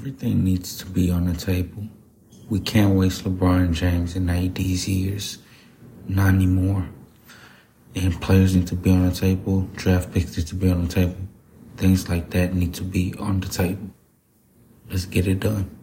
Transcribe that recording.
Everything needs to be on the table. We can't waste LeBron James and AD's years. Not anymore. And players need to be on the table. Draft picks need to be on the table. Things like that need to be on the table. Let's get it done.